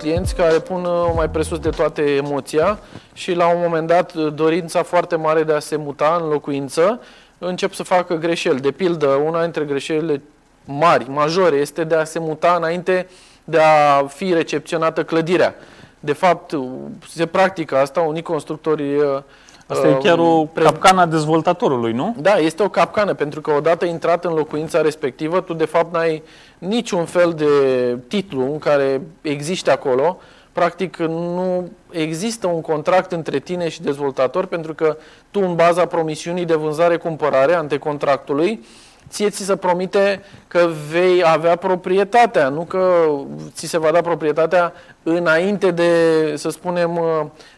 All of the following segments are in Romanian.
clienți care pun uh, mai presus de toate emoția și la un moment dat uh, dorința foarte mare de a se muta în locuință încep să facă greșeli. De pildă, una dintre greșelile mari, majore, este de a se muta înainte de a fi recepționată clădirea. De fapt, se practică asta, unii constructori uh, Asta e chiar o capcană a dezvoltatorului, nu? Da, este o capcană, pentru că odată intrat în locuința respectivă, tu de fapt n-ai niciun fel de titlu în care există acolo. Practic nu există un contract între tine și dezvoltator, pentru că tu în baza promisiunii de vânzare-cumpărare, antecontractului, ție ți se promite că vei avea proprietatea, nu că ți se va da proprietatea înainte de, să spunem,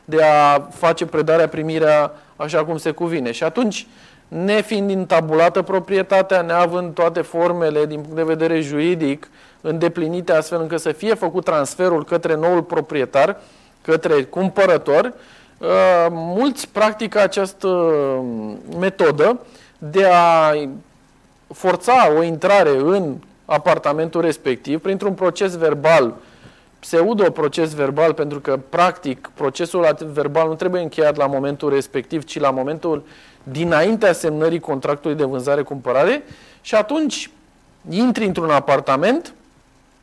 de a face predarea, primirea așa cum se cuvine. Și atunci, nefiind intabulată proprietatea, neavând toate formele din punct de vedere juridic îndeplinite astfel încât să fie făcut transferul către noul proprietar, către cumpărător, uh, mulți practică această metodă de a forța o intrare în apartamentul respectiv printr-un proces verbal, pseudo-proces verbal, pentru că, practic, procesul verbal nu trebuie încheiat la momentul respectiv, ci la momentul dinaintea semnării contractului de vânzare-cumpărare și atunci intri într-un apartament,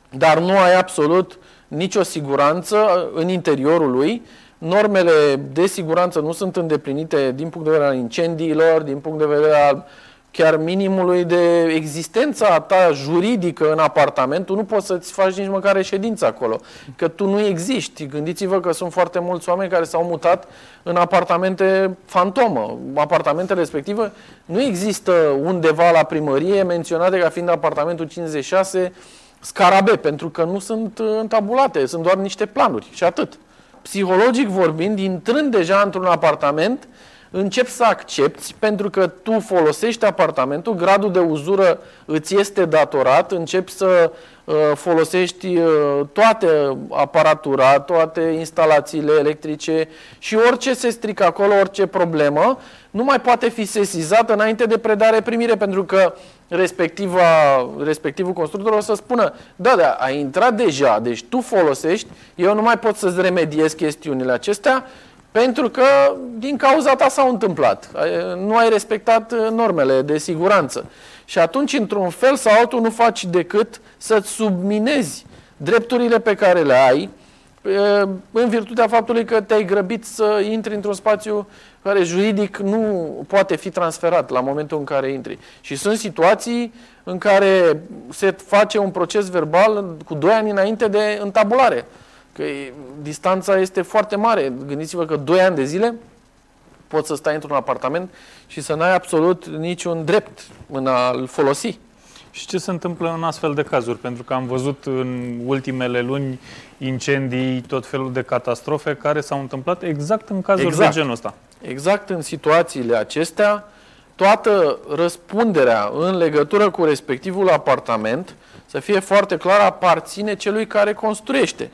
dar nu ai absolut nicio siguranță în interiorul lui, normele de siguranță nu sunt îndeplinite din punct de vedere al incendiilor, din punct de vedere al chiar minimului de existența a ta juridică în apartament, tu nu poți să-ți faci nici măcar reședință acolo, că tu nu existi. Gândiți-vă că sunt foarte mulți oameni care s-au mutat în apartamente fantomă. Apartamentele respective nu există undeva la primărie menționate ca fiind apartamentul 56 scarabe, pentru că nu sunt întabulate, sunt doar niște planuri și atât. Psihologic vorbind, intrând deja într-un apartament, începi să accepti pentru că tu folosești apartamentul, gradul de uzură îți este datorat, începi să uh, folosești uh, toate aparatura, toate instalațiile electrice și orice se strică acolo, orice problemă, nu mai poate fi sesizată înainte de predare-primire, pentru că respectiva, respectivul constructor o să spună, da, da, ai intrat deja, deci tu folosești, eu nu mai pot să-ți remediez chestiunile acestea, pentru că din cauza ta s-au întâmplat. Nu ai respectat uh, normele de siguranță. Și atunci, într-un fel sau altul, nu faci decât să-ți subminezi drepturile pe care le ai uh, în virtutea faptului că te-ai grăbit să intri într-un spațiu care juridic nu poate fi transferat la momentul în care intri. Și sunt situații în care se face un proces verbal cu doi ani înainte de întabulare. Că distanța este foarte mare. Gândiți-vă că 2 ani de zile poți să stai într-un apartament și să n-ai absolut niciun drept în a-l folosi. Și ce se întâmplă în astfel de cazuri? Pentru că am văzut în ultimele luni incendii, tot felul de catastrofe care s-au întâmplat exact în cazuri exact. de genul ăsta. Exact în situațiile acestea, toată răspunderea în legătură cu respectivul apartament, să fie foarte clar, aparține celui care construiește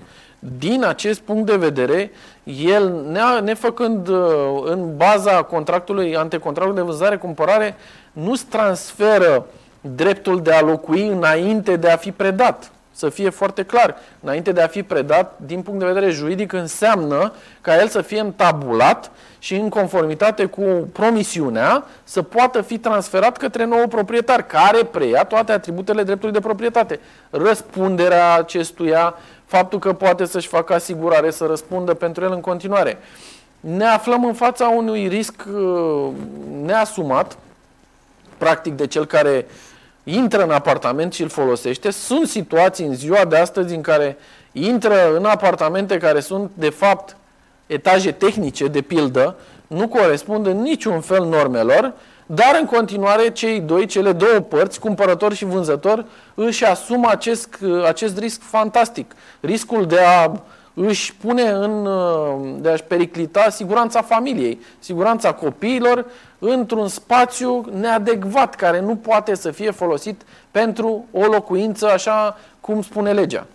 din acest punct de vedere, el, nefăcând uh, în baza contractului, antecontractului de vânzare-cumpărare, nu-ți transferă dreptul de a locui înainte de a fi predat. Să fie foarte clar. Înainte de a fi predat, din punct de vedere juridic, înseamnă ca el să fie întabulat și în conformitate cu promisiunea să poată fi transferat către nou proprietar, care preia toate atributele dreptului de proprietate. Răspunderea acestuia, faptul că poate să-și facă asigurare, să răspundă pentru el în continuare. Ne aflăm în fața unui risc uh, neasumat, practic de cel care intră în apartament și îl folosește. Sunt situații în ziua de astăzi în care intră în apartamente care sunt de fapt etaje tehnice, de pildă, nu corespund în niciun fel normelor, dar în continuare cei doi, cele două părți, cumpărător și vânzător, își asumă acest, acest risc fantastic. Riscul de a își pune în, de a-și periclita siguranța familiei, siguranța copiilor într-un spațiu neadecvat, care nu poate să fie folosit pentru o locuință așa cum spune legea.